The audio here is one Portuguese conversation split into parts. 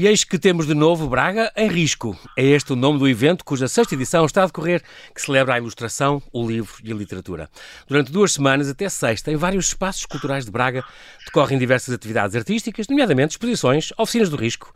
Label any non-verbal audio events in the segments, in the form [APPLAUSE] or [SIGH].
E eis que temos de novo Braga em risco. É este o nome do evento cuja sexta edição está a decorrer, que celebra a ilustração, o livro e a literatura. Durante duas semanas, até sexta, em vários espaços culturais de Braga, decorrem diversas atividades artísticas, nomeadamente exposições, oficinas do risco,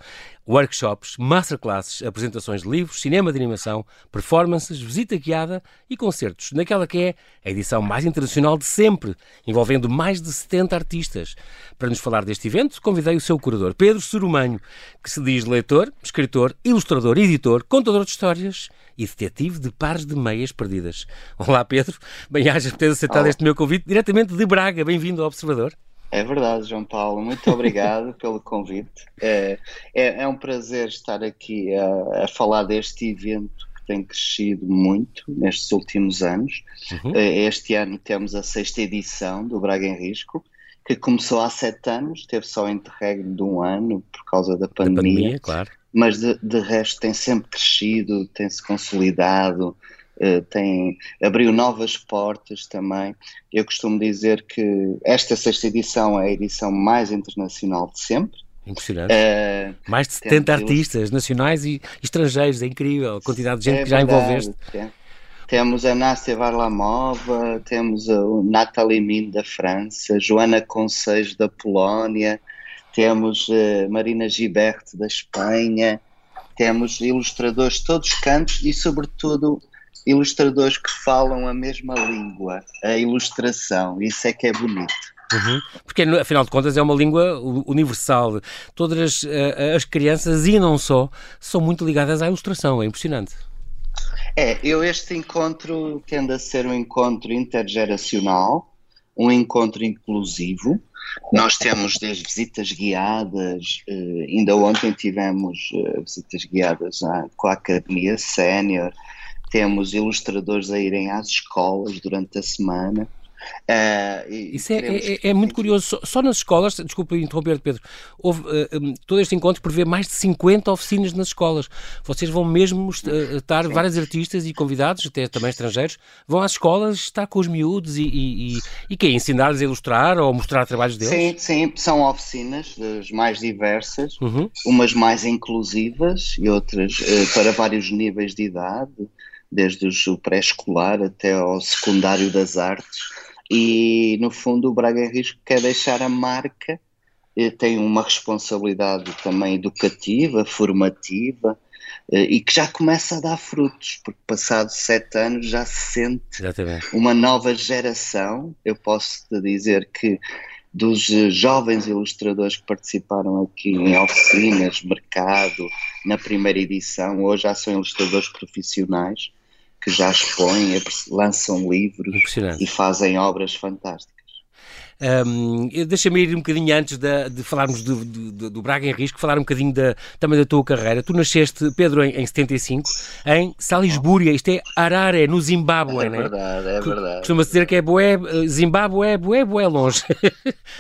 workshops, masterclasses, apresentações de livros, cinema de animação, performances, visita guiada e concertos, naquela que é a edição mais internacional de sempre, envolvendo mais de 70 artistas. Para nos falar deste evento, convidei o seu curador, Pedro Surumanho, que se diz leitor, escritor, ilustrador, editor, contador de histórias e detetive de pares de meias perdidas. Olá, Pedro. Bem-ajas por teres aceitado Olá. este meu convite diretamente de Braga. Bem-vindo ao Observador. É verdade, João Paulo. Muito obrigado [LAUGHS] pelo convite. É, é, é, um prazer estar aqui a, a, falar deste evento que tem crescido muito nestes últimos anos. Uhum. É, este ano temos a sexta edição do Braga em Risco, que começou há sete anos, teve só interregno de um ano por causa da pandemia. Da pandemia claro. Mas de, de resto tem sempre crescido, tem-se consolidado. Eh, tem, abriu novas portas também. Eu costumo dizer que esta sexta edição é a edição mais internacional de sempre. Impressionante. Uh, mais de 70 artistas nacionais e estrangeiros, é incrível a quantidade de gente é que já envolveste. Tem. Temos a Nácia Varlamova, temos o Nathalie Min da França, Joana Concejo da Polónia, temos uh, Marina Gibert da Espanha, temos ilustradores de todos os cantos e, sobretudo, ilustradores que falam a mesma língua, a ilustração, isso é que é bonito. Uhum. Porque, afinal de contas, é uma língua universal. Todas as, as crianças, e não só, são muito ligadas à ilustração. É impressionante. É, eu este encontro tende a ser um encontro intergeracional, um encontro inclusivo. Nós temos desde visitas guiadas, eh, ainda ontem tivemos eh, visitas guiadas com a Academia Sénior, temos ilustradores a irem às escolas durante a semana. Uh, Isso é, é, é, muito curioso. Só, só, nas escolas, desculpa interromper, Pedro, houve, uh, um, todo este encontro prevê mais de 50 oficinas nas escolas. Vocês vão mesmo uh, estar, vários artistas e convidados, até também estrangeiros, vão às escolas estar com os miúdos e, e, e, e que ensinar-lhes a ilustrar ou mostrar trabalhos deles? Sim, sim, são oficinas das mais diversas, uhum. umas mais inclusivas e outras para vários níveis de idade desde o pré-escolar até ao secundário das artes, e no fundo o Braga Risco quer deixar a marca, tem uma responsabilidade também educativa, formativa, eh, e que já começa a dar frutos, porque passados sete anos já se sente uma nova geração. Eu posso te dizer que dos jovens ilustradores que participaram aqui em oficinas, mercado, na primeira edição, hoje já são ilustradores profissionais que já expõem, lançam livros e fazem obras fantásticas. Um, Deixa-me ir um bocadinho antes de, de falarmos do, do, do, Braga em Risco, falar um bocadinho da, também da tua carreira. Tu nasceste, Pedro, em, em 75, em Salisbúria, isto é Arare, no Zimbábue, é não é? verdade, é verdade. Costuma-se dizer que é Boé, Zimbábue é Boé, Boé longe.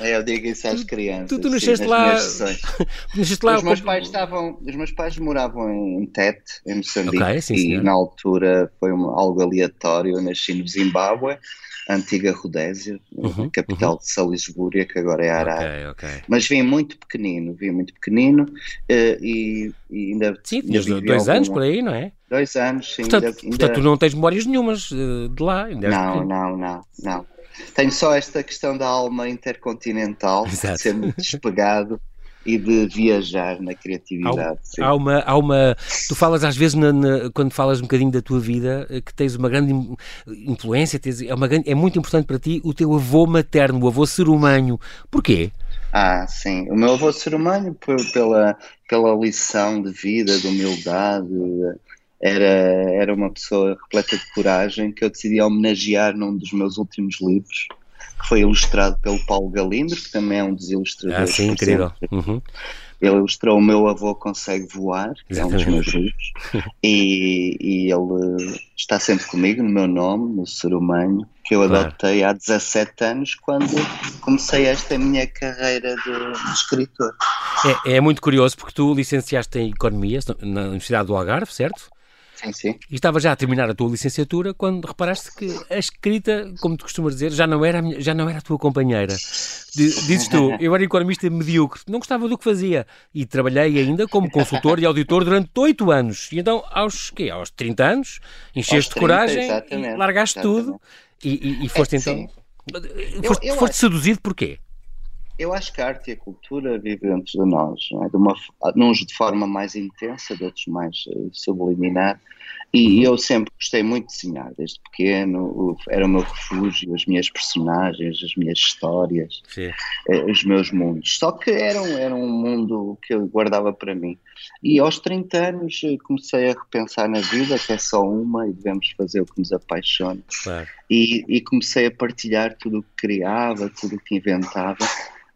É, eu digo isso às crianças. Tu, tu nasceste sim, lá. [LAUGHS] nasceste lá. Os meus pais estavam, os meus pais moravam em Tete, em Moçambique, okay, sim, e na altura foi uma, algo aleatório. Eu nasci no Zimbábue antiga Rodésia, uhum, capital uhum. de Salisbúria, que agora é Arara. Okay, okay. Mas vim muito pequenino, vim muito pequenino uh, e, e, ainda. Sim, tinhas dois anos por aí, não é? Dois anos, sim. Portanto, ainda, portanto ainda... tu não tens memórias nenhumas uh, de lá, ainda Não, não, não, não. Tenho só esta questão da alma intercontinental, Exato. de ser muito despegado e de viajar na criatividade. Há, há, uma, há uma. Tu falas às vezes, na, na, quando falas um bocadinho da tua vida, eh, que tens uma grande influência, tens, é, uma, é muito importante para ti o teu avô materno, o avô ser humano. Porquê? Ah, sim. O meu avô ser humano, pela, pela lição de vida, de humildade, era, era uma pessoa repleta de coragem que eu decidi homenagear num dos meus últimos livros que foi ilustrado pelo Paulo Galindo, que também é um dos ilustradores. Ah, sim, incrível. Uhum. Ele ilustrou O Meu Avô Consegue Voar, que é um dos meus livros, e, e, ele está sempre comigo no meu nome, no Ser Humano, que eu adotei claro. há 17 anos, quando comecei esta minha carreira de, de escritor. É, é, muito curioso porque tu licenciaste em Economia na Universidade do Algarve, certo? Sim, sim. E estava já a terminar a tua licenciatura quando reparaste que a escrita, como tu costumas dizer, já não era a, minha, já não era a tua companheira. Dizes tu, eu era economista medíocre, não gostava do que fazia e trabalhei ainda como consultor e auditor durante oito anos. E então, aos, quê? aos 30 anos, encheste de coragem largaste exatamente. tudo e, e, e foste é, então... Sim. Foste, eu, eu foste acho... seduzido porquê? Eu acho que a arte e a cultura vivem dentro de nós, é? de uma, uns de forma mais intensa, de outros mais uh, subliminar. E uhum. eu sempre gostei muito de desenhar, desde pequeno, era o meu refúgio, as minhas personagens, as minhas histórias, uh, os meus mundos. Só que era um, era um mundo que eu guardava para mim. E aos 30 anos eh, comecei a repensar na vida, que é só uma e devemos fazer o que nos apaixona. Claro. E, e comecei a partilhar tudo o que criava, tudo o que inventava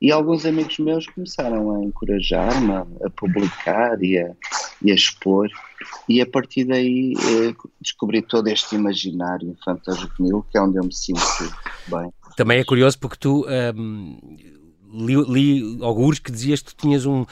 e alguns amigos meus começaram a encorajar-me a, publicar e a, e a, expor, e a partir daí eh, descobri todo este imaginário infantil-juvenil, que é onde eu me sinto bem. Também é curioso porque tu. Um li, li alguns que dizias que tu tinhas um.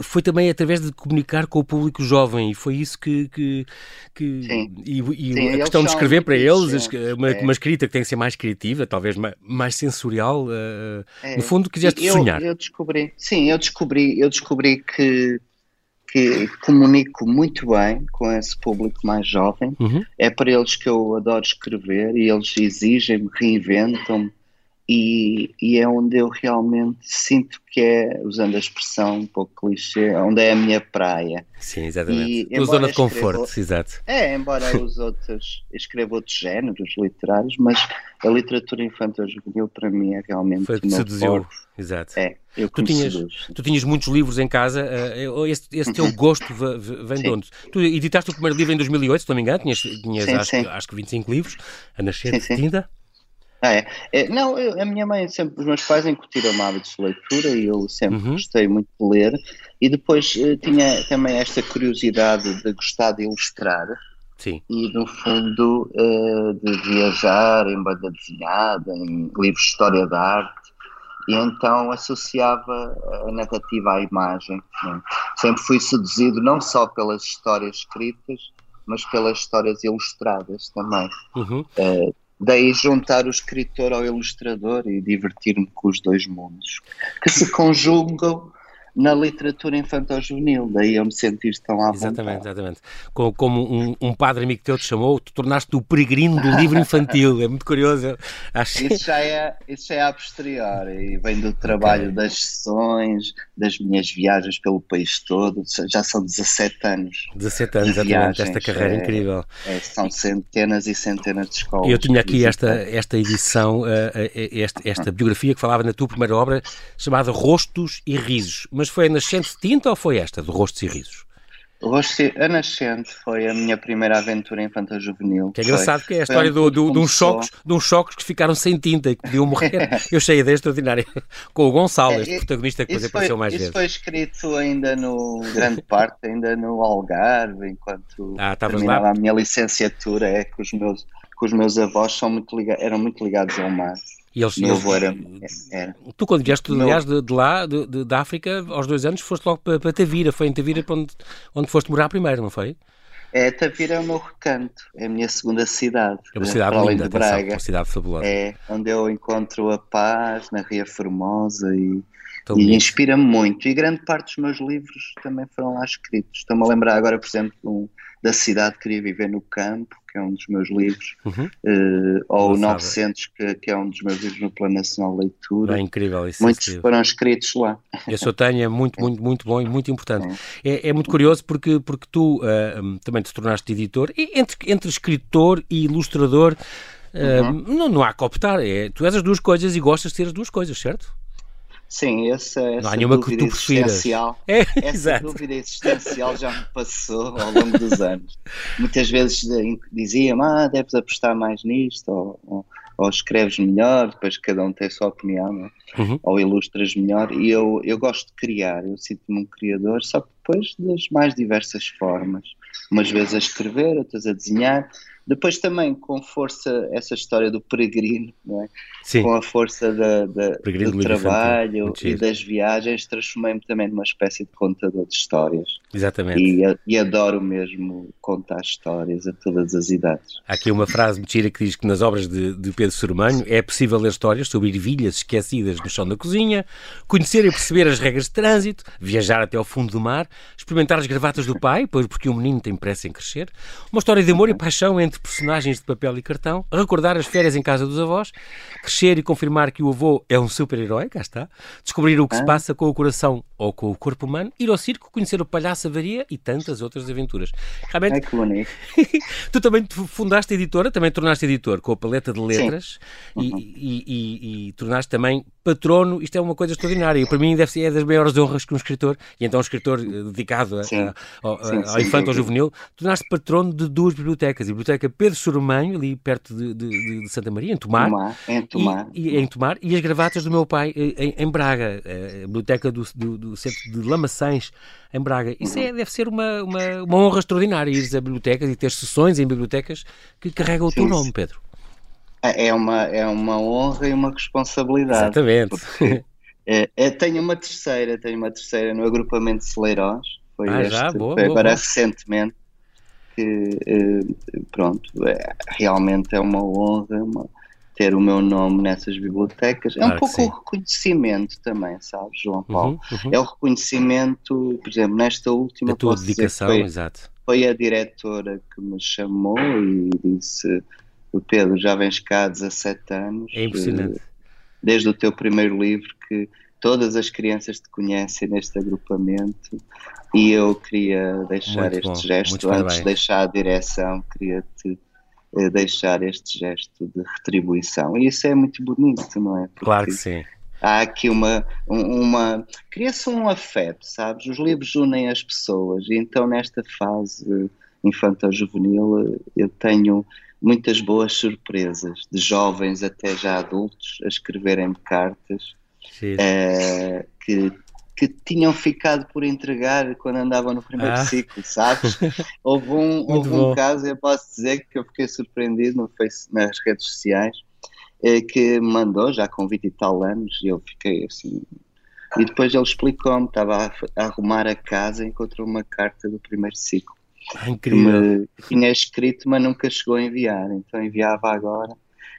Foi também através de comunicar com o público jovem e foi isso que. que, que Sim. E, e Sim, a questão de escrever para eles, uma, é. uma, escrita que tem que ser mais criativa, talvez mais, mais sensorial. Uh, é. No fundo, quiseste eu, sonhar. Eu descobri, sim, eu descobri, eu descobri que que comunico muito bem com esse público mais jovem. Uhum. É para eles que eu adoro escrever e eles exigem-me, reinventam-me e, e, é onde eu realmente sinto que é, usando a expressão um pouco clichê, onde é a minha praia. Sim, exatamente. E, Tua zona de conforto, exato. É, embora os outros, escreva outros géneros literários, mas a literatura infantil juvenil para mim é realmente Foi que seduziu, exato. É, eu tu tinhas, tu tinhas muitos livros em casa, uh, esse, esse teu uhum. gosto vem de onde? Tu editaste o primeiro livro em 2008, se não me engano, tinhas, tinhas sim, acho, sim. acho que 25 livros, A Nascer de Tinta. Ah, é. é não, eu, a minha mãe sempre, os meus pais incutiram-me hábitos de leitura e eu sempre uhum. gostei muito de ler. E depois uh, tinha também esta curiosidade de gostar de ilustrar. Sim. E no fundo uh, de viajar em banda desenhada, em livros de história da arte. E então associava a narrativa à imagem. Né? Sempre fui seduzido não só pelas histórias escritas, mas pelas histórias ilustradas também. Uhum. Uh, daí juntar o escritor ao ilustrador e divertir-me com os dois mundos, que se conjugam na literatura infantil-juvenil, daí eu me sentir tão à Exatamente, vontade. exatamente. Como, como um, um, padre amigo teu te chamou, tu tornaste-te o peregrino do livro infantil, é muito curioso. Acho... Isso, já é, isso já é a posteriori, vem do trabalho okay. das sessões, das minhas viagens pelo país todo, já são 17 anos. 17 anos, exatamente, esta carreira é, incrível. É, são centenas e centenas de escolas. Eu tinha aqui esta, esta edição, uh, esta, esta biografia que falava na tua primeira obra, chamada Rostos e Risos, mas mas foi a Nascente de Tinta ou foi esta, de Rostos e Risos? A Nascente foi a minha primeira aventura infantil juvenil. Que é engraçado foi, que é a história do, do, de, uns choques, de uns choques que ficaram sem tinta e que podiam morrer. [LAUGHS] Eu achei a ideia extraordinária. Com o Gonçalo, é, este protagonista que depois apareceu mais isso vezes. Isso foi escrito ainda no, grande parte, ainda no Algarve, enquanto ah, terminava lá? a minha licenciatura, é que os meus, que os meus avós são muito ligados, eram muito ligados ao mar. E eles, Meu avô era, era. Tu, quando vieste, aliás, de, de, lá, de, de, da África, aos dois anos, foste logo para, para Tavira. Foi em Tavira para onde, onde foste morar primeiro, não foi? É, Tavira é o meu recanto, é a minha segunda cidade. É uma cidade linda, de Braga. Atenção, uma cidade fabulosa. É, onde eu encontro a paz, na Ria Formosa e, e inspira-me muito. E grande parte dos meus livros também foram lá escritos. Estou-me a lembrar agora, por exemplo, um, da cidade Queria Viver no Campo, que é um dos meus livros, uhum. uh, ou o 900, que, que, é um dos meus livros no Plano Nacional de Leitura. É incrível isso. Muitos é foram escritos lá. Esse eu tenho, é muito, muito, muito bom e muito importante. É, é muito curioso porque, porque tu uh, também te tornaste editor, e entre, entre escritor e ilustrador, uh, uhum. não, não há que optar, é, tu és as duas coisas e gostas de ter as duas coisas, certo? Sim, essa, essa não há nenhuma que tu existencial, [LAUGHS] é, essa exato. dúvida existencial já me passou ao longo dos anos. Muitas vezes diziam, ah, deves apostar mais nisto, ou, ou, ou escreves melhor, depois cada um tem a sua opinião, é? uhum. ou ilustras melhor, e eu, eu gosto de criar, eu sinto-me um criador, só que depois das mais diversas formas. Umas vezes a escrever, outras a desenhar, Depois também com força essa história do peregrino, não é? Sim. com a força da, da do trabalho e das viagens, transformei-me também numa espécie de contador de histórias. Exatamente. E, e, adoro mesmo contar histórias a todas as idades. Há aqui uma frase mentira que diz que nas obras de, de Pedro Sormanho é possível ler histórias sobre ervilhas esquecidas no chão da cozinha, conhecer e perceber as regras de trânsito, viajar até ao fundo do mar, experimentar as gravatas do pai, pois porque o menino tem pressa em crescer, uma história de amor e paixão entre personagens de papel e cartão, recordar as férias em casa dos avós, crescer e confirmar que o avô é um super-herói, cá está, descobrir o que se ah. passa com o coração ou com o corpo humano, ir ao circo, conhecer o palhaço Avaria e tantas outras aventuras. Realmente, é que bonito. [LAUGHS] tu também fundaste a editora, também tornaste editor com a paleta de letras uhum. e, e, e, tornaste também patrono, isto é uma coisa extraordinária. E para mim deve ser é das maiores honras que um escritor, e então um escritor eh, dedicado a, a, ao, sim, ao infanto ou juvenil, tornaste patrono de duas bibliotecas, a Biblioteca Pedro Soromanho, ali perto de, de, de Santa Maria, em Tomar, Tomar, em Tomar. E, e, em Tomar, e as gravatas do meu pai eh, em, em Braga, a Biblioteca do, do, do Centro de Lamaçães, em Braga. Isso é, deve ser uma, uma, uma honra extraordinária, ir a bibliotecas e ter sessões em bibliotecas que carregam o teu nome, Pedro. É, uma, é uma honra e uma responsabilidade. Exatamente. É, é, tenho uma terceira, tenho uma terceira no agrupamento Celeiros. Foi ah, este, já? Boa, foi boa, agora boa. recentemente que eh, pronto, é, realmente é uma honra uma, ter o meu nome nessas bibliotecas. É um pouco o reconhecimento também, sabes, João uhum, Paulo? Uhum, uhum. É o reconhecimento, por exemplo, nesta última. A tua dedicação, foi, exato. Foi a diretora que me chamou e disse o Pedro, já vens cá há 17 anos. É impressionante. Desde o teu primeiro livro, que todas as crianças te conhecem neste agrupamento e eu queria deixar muito este bom, gesto, antes de deixar a direção, queria-te eh, deixar este gesto de retribuição. E isso é muito bonito, não é? Porque claro que sim. Há aqui uma. uma Cria-se um afeto, sabes? Os livros unem as pessoas, e então nesta fase infantil-juvenil eu tenho muitas boas surpresas, de jovens até já adultos, a escreverem cartas é, que, que tinham ficado por entregar quando andavam no primeiro ah. ciclo, sabes? [LAUGHS] houve um, houve um caso, eu posso dizer que eu fiquei surpreendido no face, nas redes sociais, que me mandou já com 20 e tal anos, e eu fiquei assim. E depois ele explicou-me, estava a, a arrumar a casa e encontrou uma carta do primeiro ciclo [LAUGHS] ah, incrível. que tinha escrito, mas nunca chegou a enviar, então enviava agora.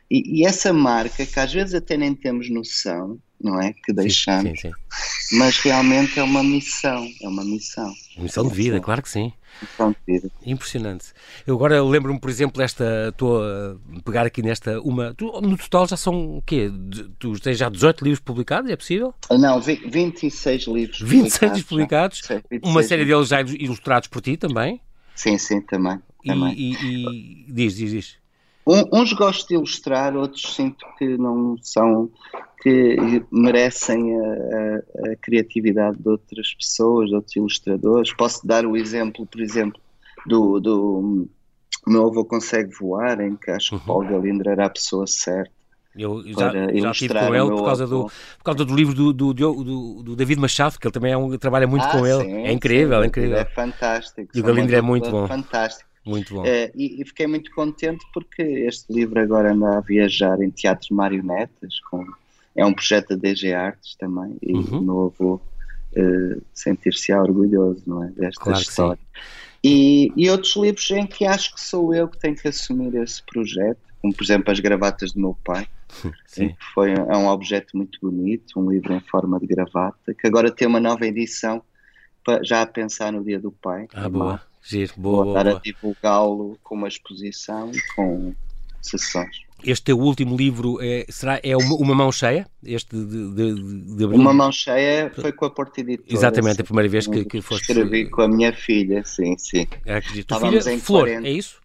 E, e, essa marca, que às vezes até nem temos noção, não é? Que deixamos, sim, sim, sim. mas realmente é uma missão, é uma missão. Missão de vida, claro que sim. Impressionante. Eu agora lembro-me, por exemplo, esta, estou a pegar aqui nesta, uma, tu, no total já são o quê? Tu tens já 18 livros publicados, é possível? Não, 26 livros 26 publicados. publicados, 26 uma série deles já ilustrados por ti também? Sim, sim, também. também. E, e, e diz, diz, diz. Um, uns gosto de ilustrar, outros sinto que não são, que merecem a, a, a, criatividade de outras pessoas, de outros ilustradores. Posso dar o exemplo, por exemplo, do, do meu avô consegue voar, em que acho que uhum. Paulo Galindra era a pessoa certa. Eu já, já estive com ele por causa, do, por causa do livro do, do, do, do, David Machado, que ele também é um, trabalha muito ah, com ele. é incrível, sim, é incrível. É fantástico. E o Galindra é muito bom. Fantástico. Muito bom. É, e, e, fiquei muito contente porque este livro agora anda a viajar em teatros marionetas, com, é um projeto da DG Artes também, e uhum. o meu avô uh, sentir-se orgulhoso não é, desta claro história. E, e outros livros em que acho que sou eu que tenho que assumir esse projeto, como por exemplo as gravatas do meu pai, Sim. que foi é um objeto muito bonito, um livro em forma de gravata, que agora tem uma nova edição já a pensar no Dia do Pai. Ah, boa, giro, boa. Vou estar a divulgá-lo com uma exposição e com sessões. Este teu último livro é, será, é uma, uma mão cheia? Este de, de, de abril? Uma mão cheia foi com a Porta Editora. Exatamente, a primeira vez que, que foste... Escrevi com a minha filha, sim, sim. Acredito. Tua filha, Flor, 40. é isso?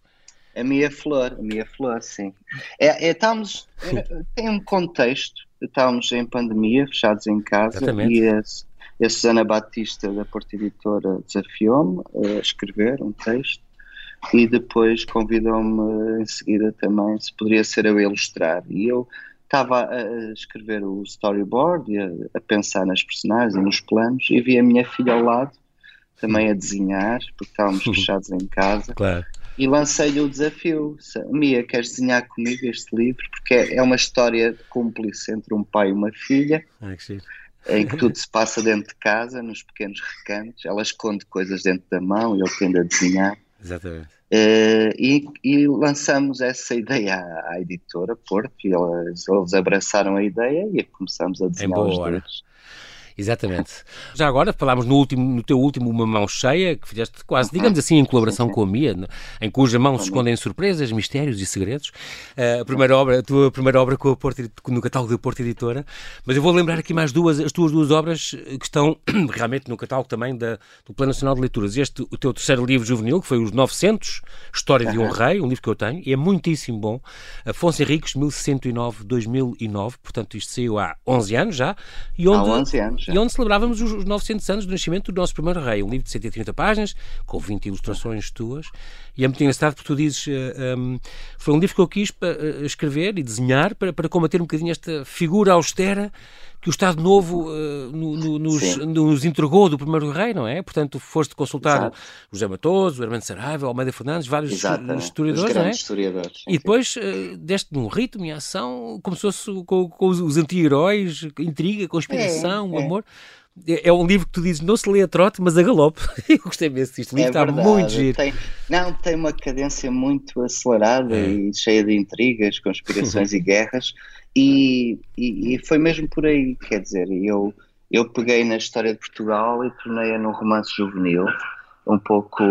A minha flor, a minha flor, sim. É, é, estamos, é, tem um contexto, estávamos em pandemia, fechados em casa, Exatamente. e a, a Susana Batista da Porta Editora desafiou-me a escrever um texto e depois convidou-me em seguida também se poderia ser eu a ilustrar. E eu estava a escrever o storyboard e a, a pensar nas personagens e nos planos e vi a minha filha ao lado também a desenhar, porque estávamos [LAUGHS] fechados em casa. Claro e lancei-lhe o desafio. Mia, queres desenhar comigo este livro? Porque é, é uma história cúmplice entre um pai e uma filha. Ah, que em que tudo se passa dentro de casa, nos pequenos recantos. Ela esconde coisas dentro da mão e ele tende a desenhar. Exatamente. Uh, e, e, lançamos essa ideia à, à editora Porto e eles, eles, abraçaram a ideia e começamos a desenhar os dois. Exatamente. [LAUGHS] Já agora, falámos no, último, no teu último Uma Mão Cheia, que fizeste quase, digamos assim, em colaboração com a Mia, em cuja mão se escondem surpresas, mistérios e segredos. Uh, a primeira obra, a tua primeira obra com a Porto, no catálogo da Porto Editora. Mas eu vou lembrar aqui mais duas, as tuas duas obras que estão [COUGHS] realmente no catálogo também da, do Plano Nacional de Leituras. Este, o teu terceiro livro juvenil, que foi Os 900, História de um Rei, um livro que eu tenho, e é muitíssimo bom. Afonso Henriques, 1109-2009, portanto isto saiu há 11 anos já. E onde, há 11 anos e onde celebrávamos os 900 anos do nascimento do nosso primeiro rei. Um livro de 130 páginas, com 20 ilustrações tuas. E é muito engraçado porque tu dizes. Uh, eh, um, foi um livro que eu quis para, uh, escrever e desenhar para, para combater um bocadinho esta figura austera que o Estado Novo uh, no, no, nos, nos, entregou do primeiro rei, não é? Portanto, foste consultar Exato. José Matoso, o Armando Saraiva, o Almeida Fernandes, vários historiadores, não é? historiadores. e depois uh, deste num ritmo e ação, começou-se com, com, os, anti-heróis, intriga, conspiração, é, é. amor. É, é um livro que tu dizes não se lê a trote, mas a galope. [LAUGHS] Eu gostei mesmo disto. Livro é está verdade. muito giro. Tem, não, tem uma cadência muito acelerada é. e cheia de intrigas, conspirações [LAUGHS] e guerras. E, e, e, foi mesmo por aí, quer dizer, eu, eu peguei na história de Portugal e tornei-a num romance juvenil, um pouco,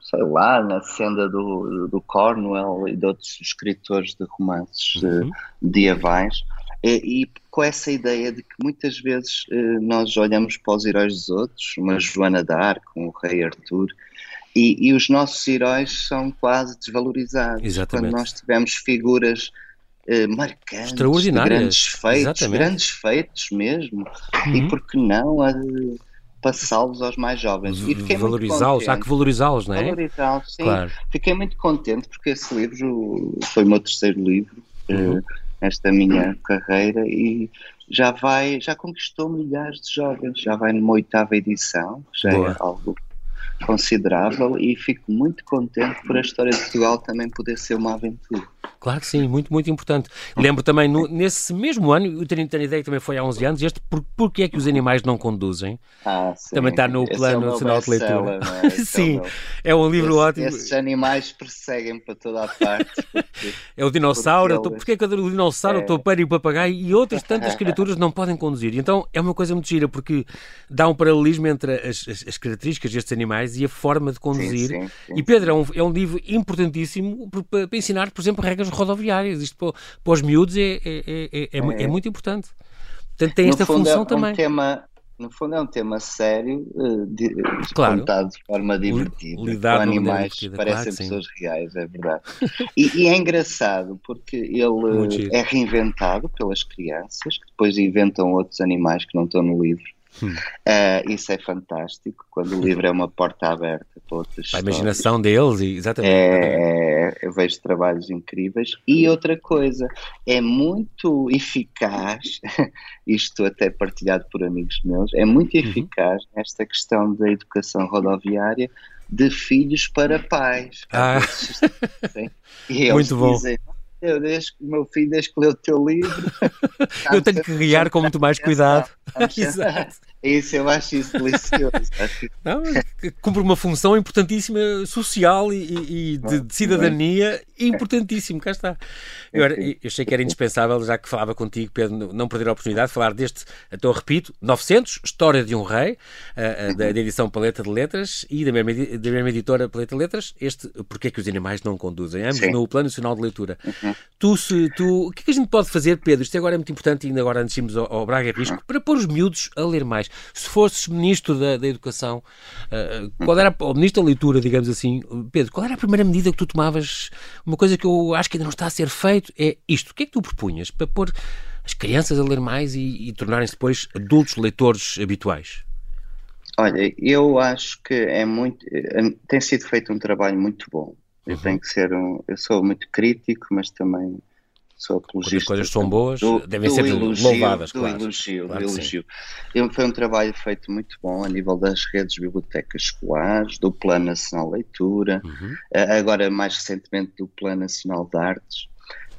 sei lá, na senda do, do Cornwell e de outros escritores de romances uhum. medievais. E, e, com essa ideia de que muitas vezes eh, nós olhamos para os heróis dos outros, uma Joana d'Arc, um rei Arthur, e, e, os nossos heróis são quase desvalorizados. Exatamente. Quando nós tivemos figuras eh, marcantes, grandes feitos, Exatamente. grandes feitos mesmo, uhum. e por que não passá-los aos mais jovens. Valorizá-los, há que valorizá-los, não é? Valorizá-los, sim. Claro. Fiquei muito contente porque esse livro foi o meu terceiro livro. Uhum. Uh, nesta minha carreira e já vai, já conquistou milhares de jovens, já vai numa oitava edição, já é Boa. é algo considerável e fico muito contente por a história de Portugal também poder ser uma aventura. Claro que sim, muito, muito importante. Lembro também, no, nesse mesmo ano, o ideia que também foi há 11 anos, este por, Porquê é que os animais não conduzem? Ah, sim. Também está no Esse Plano é Nacional de Leitura. É? [LAUGHS] sim, é, um livro Esse, ótimo. Esses animais perseguem para toda a parte. Porque, [LAUGHS] é o dinossauro, porque, porquê é que o dinossauro, é. o topeiro e o papagaio e outras tantas criaturas não podem conduzir? Então é uma coisa muito gira, porque dá um paralelismo entre as, as, as características destes animais e a forma de conduzir. Sim, sim, sim, e Pedro, é um, é um livro importantíssimo para, para ensinar, por exemplo, regras rodoviárias. Isto para, para os miúdos é, é, é, é, é, é muito importante. Portanto, tem esta função é um também. Tema, no fundo é um tema sério, uh, de, claro. contado de forma divertida, Lidado com animais que parecem claro pessoas reais, é verdade. e, e, é engraçado porque ele é reinventado pelas crianças, que depois inventam outros animais que não estão no livro. Uh, isso é fantástico, quando o livro é uma porta aberta para outras A imaginação deles, exatamente. É, eu vejo trabalhos incríveis. E outra coisa, é muito eficaz, [LAUGHS] isto até partilhado por amigos meus, é muito uhum. eficaz uhum. esta questão da educação rodoviária de filhos para pais. Ah. [LAUGHS] Muito bom. Dizem, eu desde que o meu filho desde que leu o teu livro. [LAUGHS] eu tenho que guiar com muito mais cuidado. [LAUGHS] Exato. Isso, eu acho isso delicioso. [LAUGHS] Não, cumpre uma função importantíssima social e, e de, de, cidadania importantíssimo, cá está. Eu, eu achei que era indispensável, já que falava contigo, Pedro, não perder a oportunidade de falar deste, então repito, 900, História de um Rei, da, da, edição Paleta de Letras e da mesma, da mesma editora Paleta de Letras, este Porquê é que os animais não conduzem, ambos Sim. no Plano Nacional de Leitura. Uhum. Tu, se, tu, o que é que a gente pode fazer, Pedro? Isto agora é muito importante, ainda agora antes de ao, ao Braga Risco, uhum. para pôr os miúdos a ler mais. Se fosses Ministro da, da Educação, uh, qual era, ou Ministro da Leitura, digamos assim, Pedro, qual era a primeira medida que tu tomavas? Uma coisa que eu acho que ainda não está a ser feito é isto. O que é que tu propunhas para pôr as crianças a ler mais e, e tornarem-se depois adultos leitores habituais? Olha, eu acho que é muito. Eh, tem sido feito um trabalho muito bom. Eu uhum. tenho que ser um. Eu sou muito crítico, mas também sou apologista. Quando as coisas são boas, do, devem do ser elogio, louvadas, do claro. elogio, claro do elogio. Foi um trabalho feito muito bom a nível das redes de bibliotecas escolares, do Plano Nacional de Leitura, uhum. agora mais recentemente do Plano Nacional de Artes.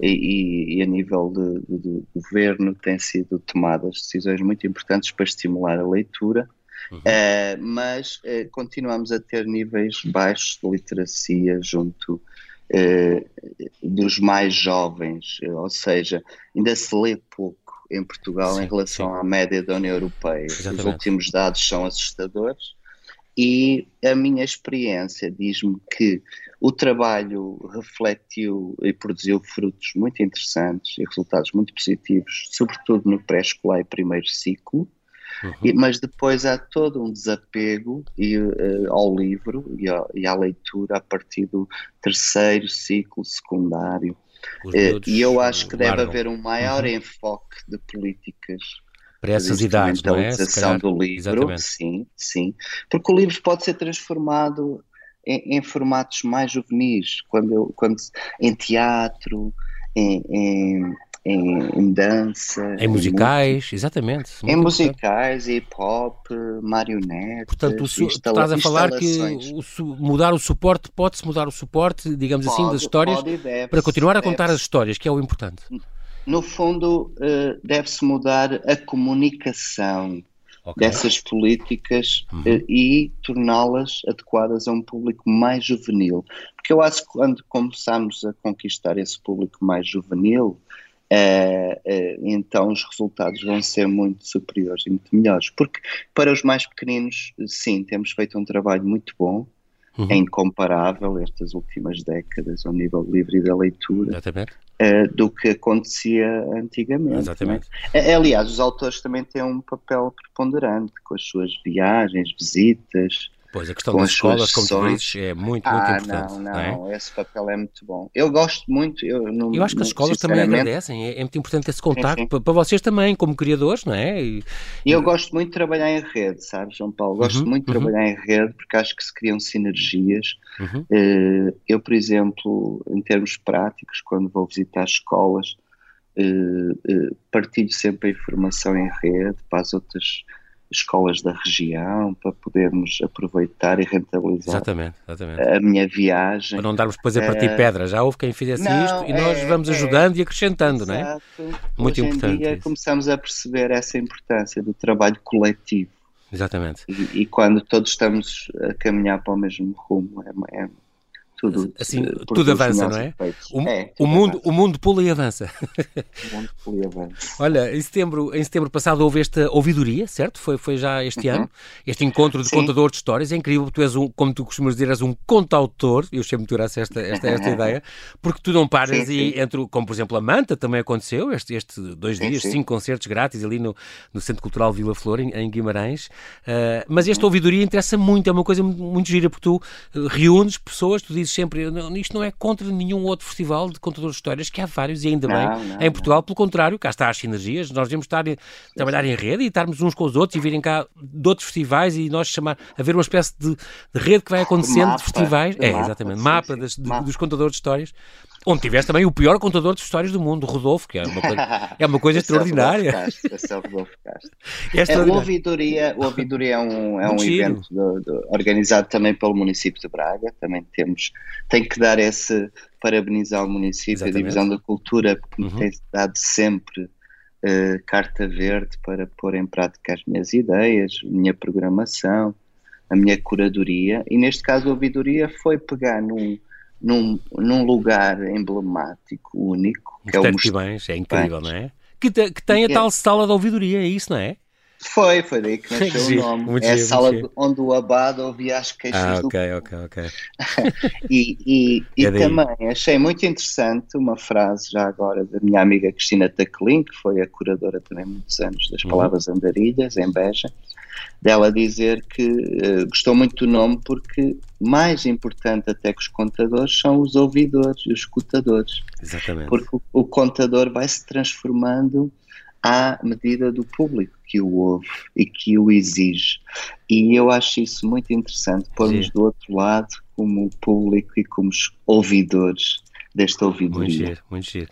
E, e, a nível de, de, de, governo têm sido tomadas decisões muito importantes para estimular a leitura, uhum. uh, mas uh, continuamos a ter níveis baixos de literacia junto dos mais jovens, ou seja, ainda se lê pouco em Portugal sim, em relação sim. à média da União Europeia. Exatamente. Os últimos dados são assustadores e a minha experiência diz-me que o trabalho refletiu e produziu frutos muito interessantes e resultados muito positivos, sobretudo no pré-escolar e primeiro ciclo, Uhum. E, mas depois há todo um desapego e, uh, ao livro e, e, à leitura a partir do terceiro ciclo secundário. Uh, e eu acho que deve haver um maior uhum. enfoque de políticas para essas idades, não é? do livro, Exatamente. sim, sim. Porque o livro pode ser transformado em, em formatos mais juvenis, quando, eu, quando em teatro, em, em em, em dança. Em musicais, exatamente. Em musicais, hip hop, marionetes. Portanto, o su, estás a falar que o, mudar o suporte, pode-se mudar o suporte, digamos assim, pode, assim, das histórias para continuar a contar as histórias, que é o importante. No fundo, uh, deve-se mudar a comunicação. Okay. dessas políticas uhum. uh, e torná-las adequadas a um público mais juvenil. Porque eu acho que quando começamos a conquistar esse público mais juvenil, então os resultados vão ser muito superiores e muito melhores. Porque para os mais pequeninos, sim, temos feito um trabalho muito bom, uhum. é incomparável estas últimas décadas ao nível livre da leitura uh, do que acontecia antigamente. É? Exatamente. Aliás, os autores também têm um papel preponderante com as suas viagens, visitas. Pois, a questão das escolas, como tu dizes, é muito, ah, muito importante. Não, não, não é? esse papel é muito bom. Eu gosto muito. Eu, não, eu acho que as escolas também agradecem, é, é, muito importante esse contacto para, para, vocês também, como criadores, não é? E, eu gosto muito de trabalhar em rede, sabe, João Paulo? Gosto uhum, muito de uhum. trabalhar em rede porque acho que se criam sinergias. Uhum. Eh, eu, por exemplo, em termos práticos, quando vou visitar escolas, eh, eh, partilho sempre a informação em rede para as outras escolas da região para podermos aproveitar e rentabilizar exatamente, exatamente. a minha viagem. Para não darmos depois a partir uh, pedra, já houve quem fizesse não, isto e nós é, vamos ajudando é, e acrescentando, não é? Muito Hoje importante. Em dia começamos a perceber essa importância do trabalho coletivo. Exatamente. E, e, quando todos estamos a caminhar para o mesmo rumo, é, é tudo, assim, tudo avança, não é? O, é o, mundo, avança. o mundo pula e avança. O mundo pula e avança. [LAUGHS] Olha, em setembro, em setembro passado houve esta ouvidoria, certo? Foi, foi já este uhum. ano, este encontro de Sim. contador de histórias. É incrível, tu és um, como tu costumas dizer, és um contautor, eu sempre me esta, esta, esta [LAUGHS] ideia, porque tu não paras sim, e entre, como por exemplo a Manta também aconteceu, este, este dois sim, dias, cinco concertos grátis ali no, no Centro Cultural Vila Flor, em, em Guimarães. Uh, mas esta uhum. ouvidoria interessa muito, é uma coisa muito gira, porque tu uh, reúnes pessoas, tu dizes sempre, isto não é contra nenhum outro festival de contadores de histórias, que há vários e ainda não, bem não, em Portugal, não. pelo contrário, cá está as sinergias, nós devemos estar a trabalhar em rede e estarmos uns com os outros e virem cá de outros festivais e nós chamar, haver uma espécie de, de rede que vai acontecendo mapa, de festivais, de é, mapa, exatamente, sim, mapa, sim, das, de, mapa, dos contadores de histórias, Onde tiveste também o pior contador de histórias do mundo, Rodolfo, que é uma coisa, é uma coisa extraordinária. [LAUGHS] Esse é o Rodolfo Castro. [LAUGHS] É, é o Ouvidoria, o Ouvidoria é um, é um evento do, do, organizado também pelo município de Braga. Também temos, tem que dar esse, parabenizar o município, Exatamente. a Divisão da Cultura, porque uhum. tem dado sempre uh, carta verde para pôr em prática as minhas ideias, minha programação, a minha curadoria. E neste caso a Ouvidoria foi pegar num num, num lugar emblemático, único. Que é, o é incrível, não é? Que, te, que tem a tal sala de ouvidoria, é isso, não é? Foi, foi daí que nasceu o nome. Muito é a sala onde o abade ouvia as queixas ah, okay, do ok, ok, ok. [LAUGHS] e e, e é também achei muito interessante uma frase já agora da minha amiga Cristina Taclin, que foi a curadora também muitos anos das uhum. Palavras uhum. Andarilhas, em Beja, dela dizer que uh, gostou muito do nome porque mais importante até que os contadores são os ouvidores e os escutadores. Exatamente. Porque o, o contador vai se transformando à medida do público que o ouve e que o exige. E eu acho isso muito interessante, pormos do outro lado como público e como ouvidores deste ouvido. Muito giro, muito giro.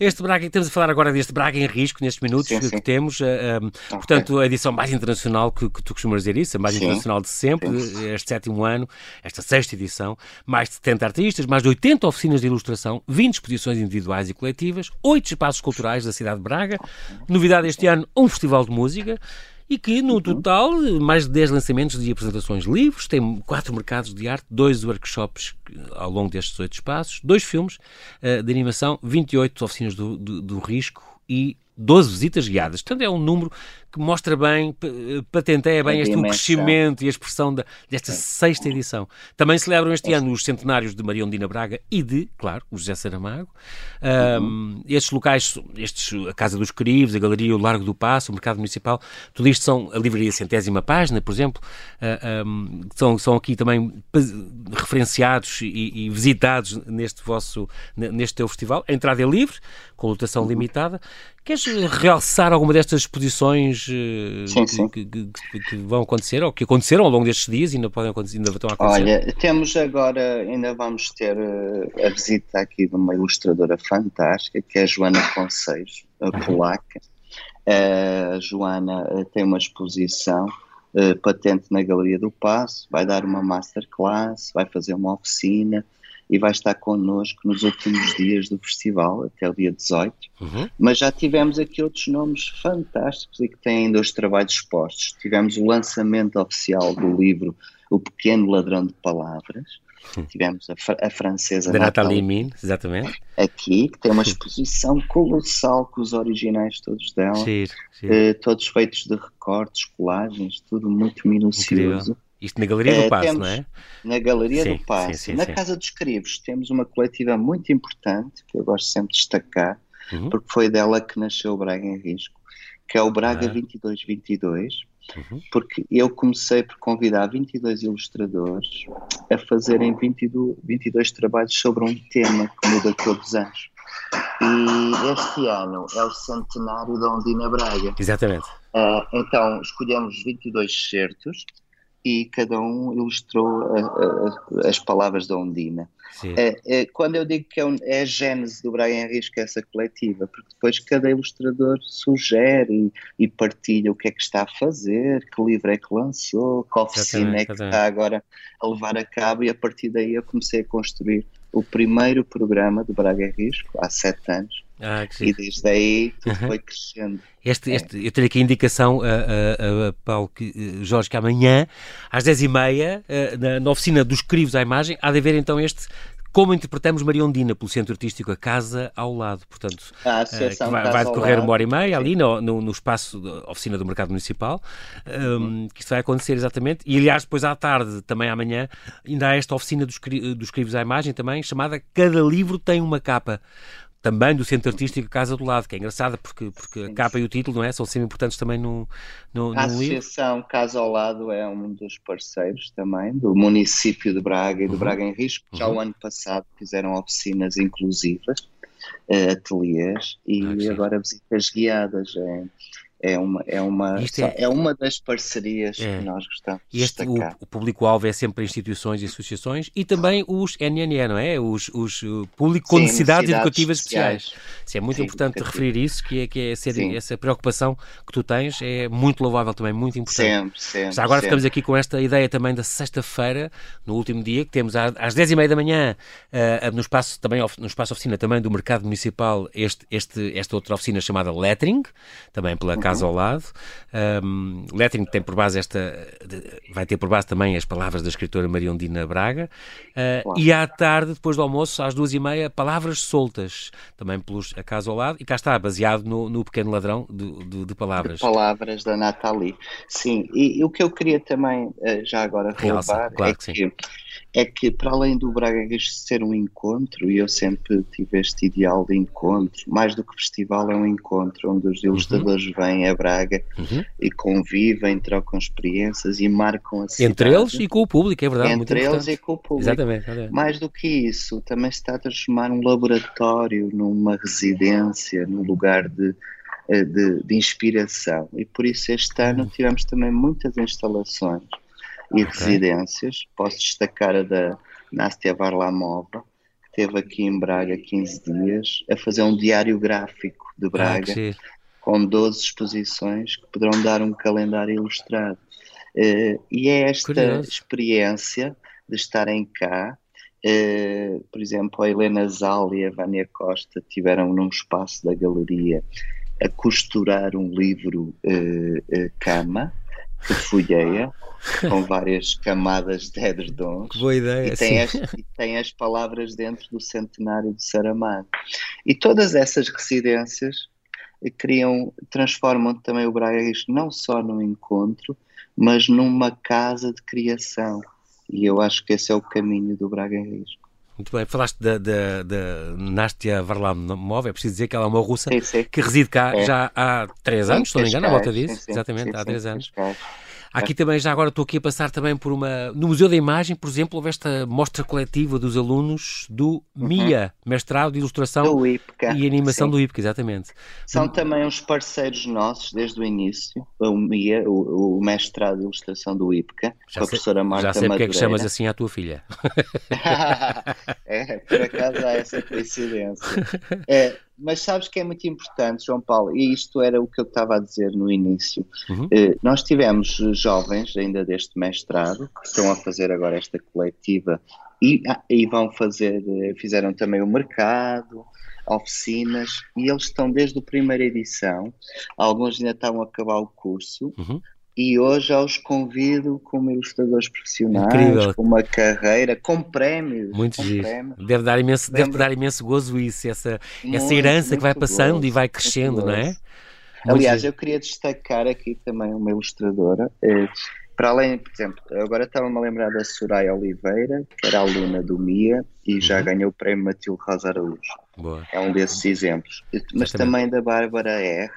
Este Braga, estamos a falar agora deste Braga em risco, nestes minutos sim, que, sim. temos, uh, um, okay. portanto, a edição mais internacional, que, que, tu costumas dizer isso, a mais sim. internacional de sempre, este sétimo ano, esta sexta edição, mais de 70 artistas, mais de 80 oficinas de ilustração, 20 exposições individuais e coletivas, 8 espaços culturais da cidade de Braga, novidade este ano, um festival de música, e que, no uhum. total, mais de 10 lançamentos de apresentações livres, tem quatro mercados de arte, dois workshops ao longo destes oito espaços, dois filmes uh, de animação, 28 oficinas do, do, do risco e 12 visitas guiadas. Portanto, é um número que mostra bem, patenteia bem este o crescimento e a expressão da, desta sexta edição. Também celebram este ano os centenários de Maria Ondina Braga e de, claro, o José Saramago. Um, uhum. Estes locais, estes, a Casa dos Crivos, a Galeria, o Largo do Passo, o Mercado Municipal, tudo isto são a Livraria Centésima Página, por exemplo, uh, um, são, são aqui também referenciados e, e, visitados neste vosso, neste teu festival. A entrada é livre, com lotação uhum. limitada. Queres realçar alguma destas exposições uh, sim, sim. Que, que, que, vão acontecer ou que aconteceram ao longo destes dias e ainda podem acontecer, ainda estão a acontecer? Olha, temos agora, ainda vamos ter uh, a visita aqui de uma ilustradora fantástica que é a Joana Conceiros, a uhum. polaca. Uh, a Joana tem uma exposição patente na Galeria do Passo, vai dar uma masterclass, vai fazer uma oficina e vai estar connosco nos últimos dias do festival, até o dia 18. Uhum. Mas já tivemos aqui outros nomes fantásticos e que têm ainda os trabalhos expostos. Tivemos o lançamento oficial do livro O Pequeno Ladrão de Palavras. Uhum. Tivemos a, a francesa da Nathalie Min, exatamente. Aqui, que tem uma [LAUGHS] exposição colossal com os originais todos dela, eh, todos feitos de recortes, colagens, tudo muito minucioso. Incrível. Isto na Galeria do é, Passo, não é? Na Galeria sim, do Passo. Sim, sim, na Casa dos Crivos temos uma coletiva muito importante, que eu gosto sempre de destacar, uhum. porque foi dela que nasceu o Braga em Risco, que é o Braga uhum. 2222, uhum. porque eu comecei por convidar 22 ilustradores a fazerem 22, 22 trabalhos sobre um tema que muda todos os anos. E este ano é o centenário da Ondina Braga. Exatamente. Uh, então escolhemos 22 certos e cada um ilustrou a, a, as palavras da Ondina. É, é, quando eu digo que é, um, é, a gênese do Brian Risco, é essa coletiva, porque depois cada ilustrador sugere e, e, partilha o que é que está a fazer, que livro é que lançou, que oficina é que está agora a levar a cabo, e a partir daí eu comecei a construir o primeiro programa do Braga Risco, há sete anos, ah, e desde aí tudo foi crescendo. Este, é. este, é. Eu tenho aqui a indicação, a, a, a Paulo que, eh, Jorge, que amanhã, às 10h30, eh, na, na oficina dos Crivos à Imagem, há de haver então este como interpretamos Maria Ondina pelo Centro Artístico A Casa ao lado, portanto, a uh, vai, vai, decorrer uma hora e meia ali no, no, no espaço da oficina do Mercado Municipal, um, que isso vai acontecer exatamente, e aliás depois à tarde, também amanhã, ainda há esta oficina dos, dos crivos à imagem também, chamada Cada Livro Tem Uma Capa também do Centro Artístico Casa do Lado, que é engraçada porque, porque a capa e o título não é? são sempre importantes também no, no, A Associação Casa ao Lado é um dos parceiros também do município de Braga e do uhum. Braga em Risco. Já uhum. o ano passado fizeram oficinas inclusivas, eh, ateliês e ah, agora visitas guiadas. É, é uma, é uma, é, é, uma das parcerias é. que nós gostamos e este, O, o público-alvo é sempre instituições e associações e também os NNE, não é? Os, os público com necessidades, educativas especiais. especiais. Isso é muito Sim, importante referir isso, que é, que é ser, essa preocupação que tu tens é muito louvável também, muito importante. Sempre, sempre. Já agora sempre. ficamos aqui com esta ideia também da sexta-feira, no último dia, que temos às 10h30 da manhã, uh, no, espaço, também, no espaço oficina também do Mercado Municipal, este, este, esta outra oficina chamada Lettering, também pela Casa casa ao lado. Um, Lettering tem por base esta, vai ter por base também as palavras da escritora Maria Ondina Braga. Uh, e à tarde, depois do almoço, às duas e meia, palavras soltas, também pelos a casa ao lado. E cá está, baseado no, no pequeno ladrão de, de, de palavras. De palavras da Nathalie. Sim, e, e, o que eu queria também, eh, já agora, relevar claro é que, que é que para além do Braga ser um encontro, e eu sempre tive este ideal de encontro, mais do que festival é um encontro onde os ilustradores uhum. vêm a Braga uhum. e convivem, trocam experiências e marcam a cidade. Entre eles e com o público, é verdade. Entre eles e com o público. Exatamente, exatamente. Mais do que isso, também se está a transformar um laboratório numa residência, num lugar de, eh, de, de inspiração. E por isso este ano uhum. tivemos também muitas instalações e okay. residências. Posso destacar a da Nastia Varlamova, que esteve aqui em Braga 15 dias a fazer um diário gráfico de ah, Braga ah, com 12 exposições que poderão dar um calendário ilustrado. Uh, e é esta Curioso. experiência de estarem cá. Uh, por exemplo, a Helena Zal e a Vânia Costa tiveram num espaço da galeria a costurar um livro uh, cama que folheia com várias camadas de edredons. Que boa ideia. E tem, as, e tem as palavras dentro do centenário de Saramago. E todas essas residências criam, transformam também o Braga não só num encontro, mas numa casa de criação. E eu acho que esse é o caminho do Braga Risco. Muito bem, falaste da, da, da Nastia Varlamov, é preciso dizer que ela é uma russa sim, sim. que reside cá é. já há três anos, se não me engano, à volta disso. Exatamente, há três anos. Aqui também, já agora estou aqui a passar também por uma. No Museu da Imagem, por exemplo, houve esta mostra coletiva dos alunos do uhum. MIA, Mestrado de Ilustração e Animação sim. do IPCA, exatamente. São também uns parceiros nossos desde o início, o MIA, o, o Mestrado de Ilustração do IPCA, já com a professora Marta Já sei porque é que chamas assim à tua filha. [LAUGHS] é, por acaso há essa coincidência. É, mas sabes que é muito importante, João Paulo, e isto era o que eu estava a dizer no início. Uhum. Eh, nós tivemos jovens ainda deste mestrado que estão a fazer agora esta coletiva e, ah, e vão fazer, eh, fizeram também o mercado, oficinas, e eles estão desde a primeira edição, alguns ainda estão a acabar o curso, uhum e hoje já os convido como ilustradores profissionais, Incrível. com uma carreira, com prémios. Muito com giro. Prémios. Deve, dar imenso, deve dar imenso gozo isso, essa, muito, essa herança que vai passando gozo, e vai crescendo, não é? Muito Aliás, giro. eu queria destacar aqui também uma ilustradora. Eh, para além, por exemplo, agora estava-me a lembrar da Soraya Oliveira, que era aluna do MIA e já uhum. ganhou o prémio Matilde Rosa Araújo. Boa. É um desses exemplos. Mas Exatamente. também da Bárbara R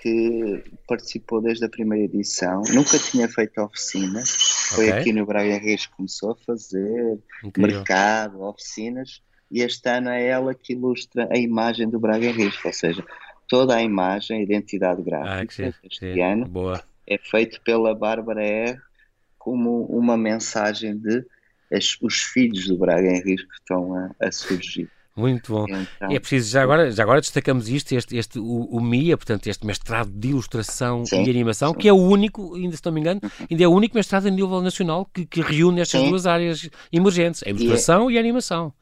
que participou desde a primeira edição, nunca tinha feito oficinas, foi okay. aqui no Braga Reis que começou a fazer, Incrível. mercado, oficinas, e este ano é ela que ilustra a imagem do Braga Reis, ou seja, toda a imagem, a identidade gráfica ah, este sim. ano Boa. é feito pela Bárbara R como uma mensagem de as, os filhos do Braga Henrique que estão a, a surgir. Muito bom. Então, é preciso, já agora, já agora destacamos isto, este, este, o, o MIA, portanto, este mestrado de ilustração sim, e animação, sim. que é o único, ainda se não me engano, uhum. ainda é o único mestrado a nível nacional que, que reúne estas sim. duas áreas emergentes, a ilustração e, é, e a animação.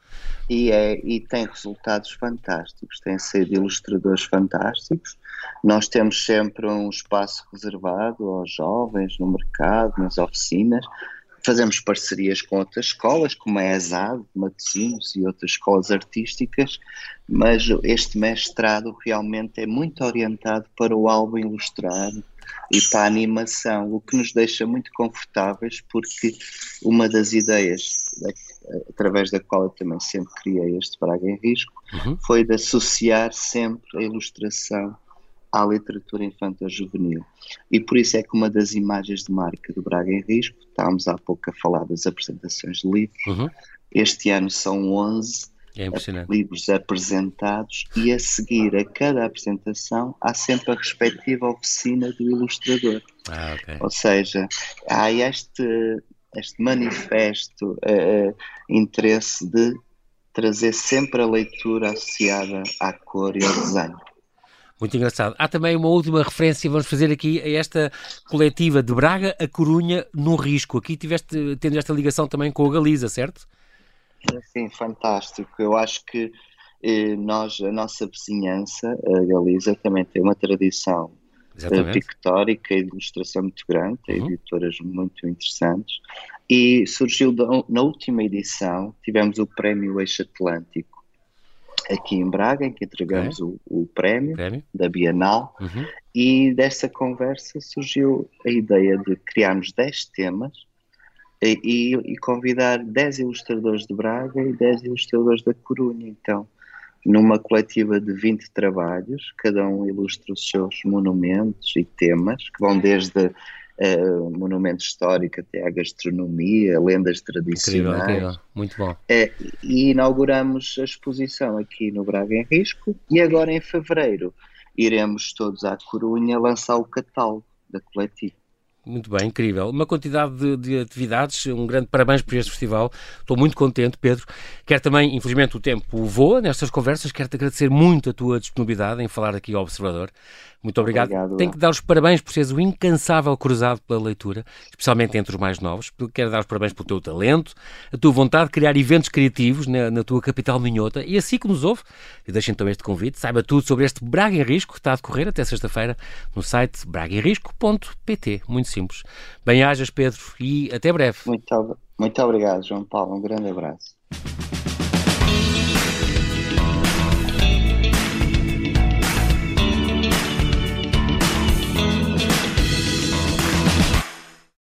E, é, e tem resultados fantásticos, tem sido ilustradores fantásticos. Nós temos sempre um espaço reservado aos jovens no mercado, nas oficinas, Fazemos parcerias com outras escolas, como a ESAD, Matosinhos e outras escolas artísticas, mas este mestrado realmente é muito orientado para o álbum ilustrado e para a animação, o que nos deixa muito confortáveis, porque uma das ideias através da qual eu também sempre criei este Braga em Risco uhum. foi de associar sempre a ilustração à literatura infantil juvenil. E por isso é que uma das imagens de marca do Braga em Risco, estávamos há pouco a falar das apresentações de livros, uhum. este ano são 11 é livros apresentados e a seguir a cada apresentação há sempre a respectiva oficina do ilustrador. Ah, okay. Ou seja, há este, este manifesto uh, interesse de trazer sempre a leitura associada à cor e ao desenho. Muito engraçado. Há também uma última referência, vamos fazer aqui, a esta coletiva de Braga a Corunha no risco. Aqui tiveste, tendo esta ligação também com a Galiza, certo? Sim, fantástico. Eu acho que eh, nós, a nossa vizinhança, a Galiza, também tem uma tradição eh, pictórica e de ilustração muito grande, tem uhum. editoras muito interessantes. E surgiu na última edição, tivemos o Prémio Eixo Atlântico aqui em Braga, em que entregamos o, o prémio, prémio, da Bienal, uhum. e dessa conversa surgiu a ideia de criarmos 10 temas e, e, e, convidar 10 ilustradores de Braga e 10 ilustradores da Corunha. Então, numa coletiva de 20 trabalhos, cada um ilustra os seus monumentos e temas, que vão desde uh, monumento histórico até à gastronomia, lendas tradicionais. Incrível, incrível. Muito bom. Uh, e inauguramos a exposição aqui no Braga em Risco e agora em fevereiro iremos todos à Corunha lançar o catálogo da coletiva. Muito bem, incrível. Uma quantidade de, de, atividades, um grande parabéns por este festival. Estou muito contente, Pedro. Quero também, infelizmente, o tempo voa nestas conversas. Quero-te agradecer muito a tua disponibilidade em falar aqui ao Observador. Muito obrigado. obrigado. Tenho que dar os parabéns por seres o incansável cruzado pela leitura, especialmente entre os mais novos. Quero dar os parabéns pelo teu talento, a tua vontade de criar eventos criativos na, na tua capital minhota. E assim que nos ouve, e deixem então este convite, saiba tudo sobre este Braga em Risco, que está a decorrer até sexta-feira no site bragaemrisco.pt. Muito simples. Bem-ajas, Pedro, e até breve. Muito, muito obrigado, João Paulo. Um grande abraço.